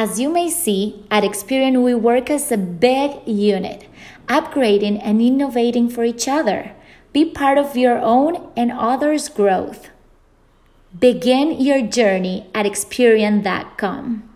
As you may see, at Experian we work as a big unit, upgrading and innovating for each other. Be part of your own and others' growth. Begin your journey at Experian.com.